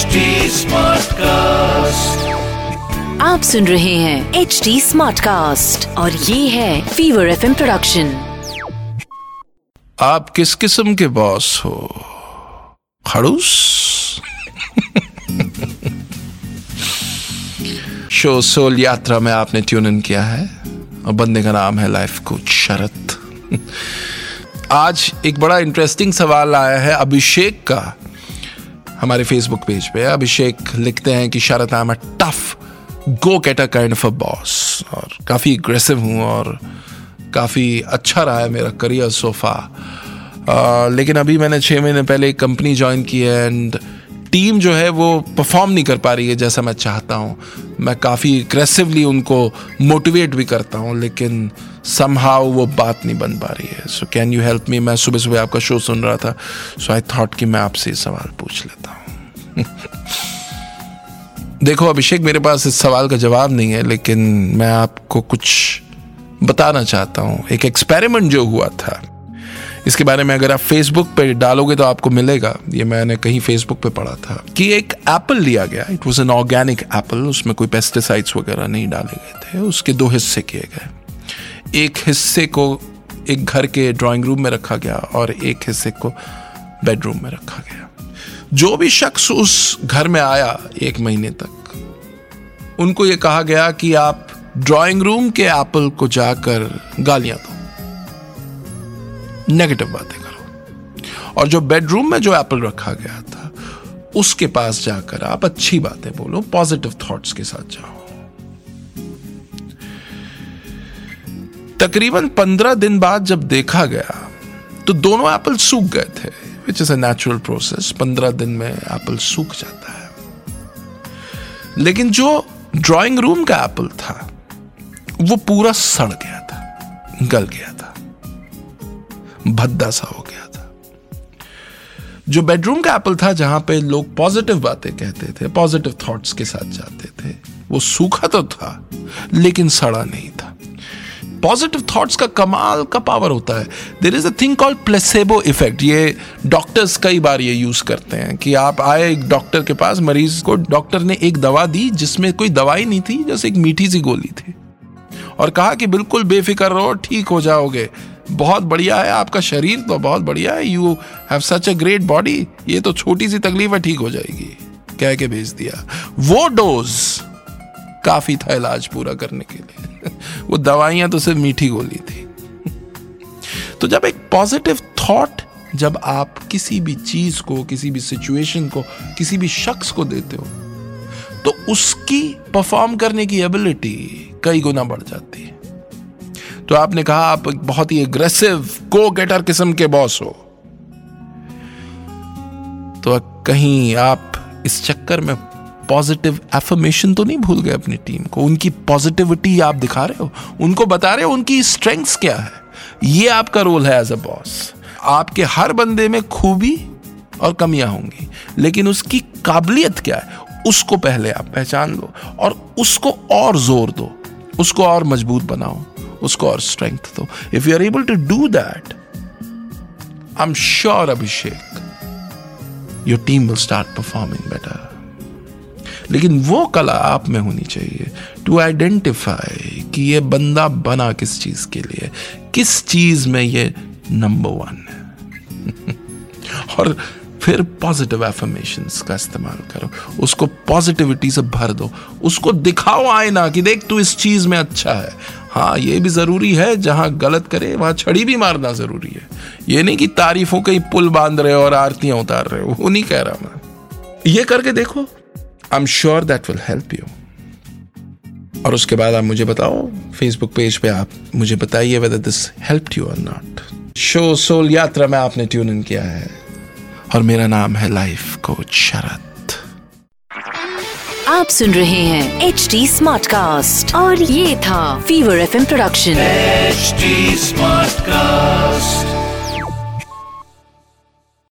HD Smartcast. आप सुन रहे हैं एच डी स्मार्ट कास्ट और ये है फीवर एफ़ प्रोडक्शन आप किस किस्म के बॉस हो? खड़ूस? शो सोल यात्रा में आपने ट्यून इन किया है और बंदे का नाम है लाइफ कोच शरत। आज एक बड़ा इंटरेस्टिंग सवाल आया है अभिषेक का। हमारे फेसबुक पेज पे। अभिषेक लिखते हैं कि Sharat I am a tough go getter kind of a boss और काफ़ी एग्रेसिव हूँ और काफ़ी अच्छा रहा है मेरा करियर सोफा लेकिन अभी मैंने छः महीने पहले एक कंपनी ज्वाइन की है एंड टीम जो है वो परफॉर्म नहीं कर पा रही है जैसा मैं चाहता हूँ। मैं काफ़ी एग्रेसिवली उनको मोटिवेट भी करता हूँ, लेकिन समहाउ वो बात नहीं बन पा रही है। So can you help me मैं सुबह सुबह आपका शो सुन रहा था सो आई थॉट कि मैं आपसे सवाल पूछ लेता हूँ। देखो, अभिषेक मेरे पास इस सवाल का जवाब नहीं है, लेकिन मैं आपको कुछ बताना चाहता हूँ। एक एक्सपेरिमेंट जो हुआ था इसके बारे में अगर आप फेसबुक पे डालोगे तो आपको मिलेगा। ये मैंने कहीं फेसबुक पे पढ़ा था कि एक एप्पल लिया गया। It was an organic apple उसमें कोई पेस्टिसाइड्स वगैरह नहीं डाले गए थे। उसके दो हिस्से किए गए। एक हिस्से को एक घर के ड्राइंग रूम में रखा गया और एक हिस्से को बेडरूम में रखा गया। जो भी शख्स उस घर में आया एक महीने तक, उनको ये कहा गया कि आप ड्राइंग रूम के एप्पल को जाकर गालियाँ दो। नेगेटिव बातें करो। और जो बेडरूम में जो एप्पल रखा गया था, उसके पास जाकर आप अच्छी बातें बोलो पॉजिटिव थॉट्स के साथ जाओ। तकरीबन पंद्रह दिन बाद जब देखा गया तो दोनों एप्पल सूख गए थे which is a natural process पंद्रह दिन में एप्पल सूख जाता है। लेकिन जो ड्राइंग रूम का एप्पल था, वो पूरा सड़ गया था, गल गया था। भद्दा सा हो गया था। जो बेडरूम का एप्पल था जहाँ पे लोग पॉजिटिव बातें कहते थे पॉजिटिव थॉट्स के साथ जाते थे, वो सूखा तो था, लेकिन सड़ा नहीं था। पॉजिटिव थॉट्स का कमाल का पावर होता है। There is a thing called placebo effect ये डॉक्टर्स कई बार ये यूज़ करते हैं कि आप आए एक डॉक्टर के पास, मरीज़ को डॉक्टर ने एक दवा दी जिसमें कोई दवाई नहीं थी, जैसे एक मीठी सी गोली थी। और कहा कि बिल्कुल बेफिक्र रहो, ठीक हो जाओगे। बहुत बढ़िया है आपका शरीर तो बहुत बढ़िया है। You have such a great body ये तो छोटी सी तकलीफ़ है, ठीक हो जाएगी। कह के भेज दिया। वो डोज काफ़ी था इलाज पूरा करने के लिए। वो दवाइयाँ तो सिर्फ़ मीठी गोली थी। तो जब एक पॉजिटिव थॉट जब आप किसी भी चीज़ को, किसी भी सिचुएशन को, किसी भी शख्स को देते हो तो उसकी परफॉर्म करने की एबिलिटी कई गुना बढ़ जाती है। तो आपने कहा, आप बहुत ही एग्रेसिव को गेटर किस्म के बॉस हो. तो कहीं आप इस चक्कर में पॉजिटिव एफर्मेशन तो नहीं भूल गए अपनी टीम को? उनकी पॉजिटिविटी आप दिखा रहे हो? उनको बता रहे हो उनकी स्ट्रेंथ्स क्या है? ये आपका रोल है एज अ बॉस आपके हर बंदे में खूबी और कमियाँ होंगी, लेकिन उसकी काबिलियत क्या है? उसको पहले आप पहचान लो और उसको और ज़ोर दो, उसको और मज़बूत बनाओ। उसको और स्ट्रेंथ दो। If you are able to do that I am sure Abhishek your team will start performing better लेकिन वो कला आप में होनी चाहिए टू आइडेंटिफाई कि ये बंदा बना किस चीज़ के लिए। किस चीज़ में ये नंबर वन है। और फिर पॉजिटिव एफर्मेशन का इस्तेमाल करो। उसको पॉजिटिविटी से भर दो। उसको दिखाओ आईना कि देख तू इस चीज़ में अच्छा है। हाँ ये भी ज़रूरी है, जहाँ गलत करे, वहाँ छड़ी भी मारना ज़रूरी है। ये नहीं कि तारीफों के पुल बाँध रहे हो और आरतियाँ उतार रहे हो। वो नहीं कह रहा मैं। ये करके देखो। I am sure that will help you और उसके बाद आप मुझे बताओ फेसबुक पेज पे आप मुझे बताइए वेदर दिस हेल्प यू और नॉट शो सोल यात्रा में आपने ट्यून इन किया है। और मेरा नाम है लाइफ कोच शरद आप सुन रहे हैं एच डी स्मार्ट कास्ट और ये था fever FM production HD smart Smartcast.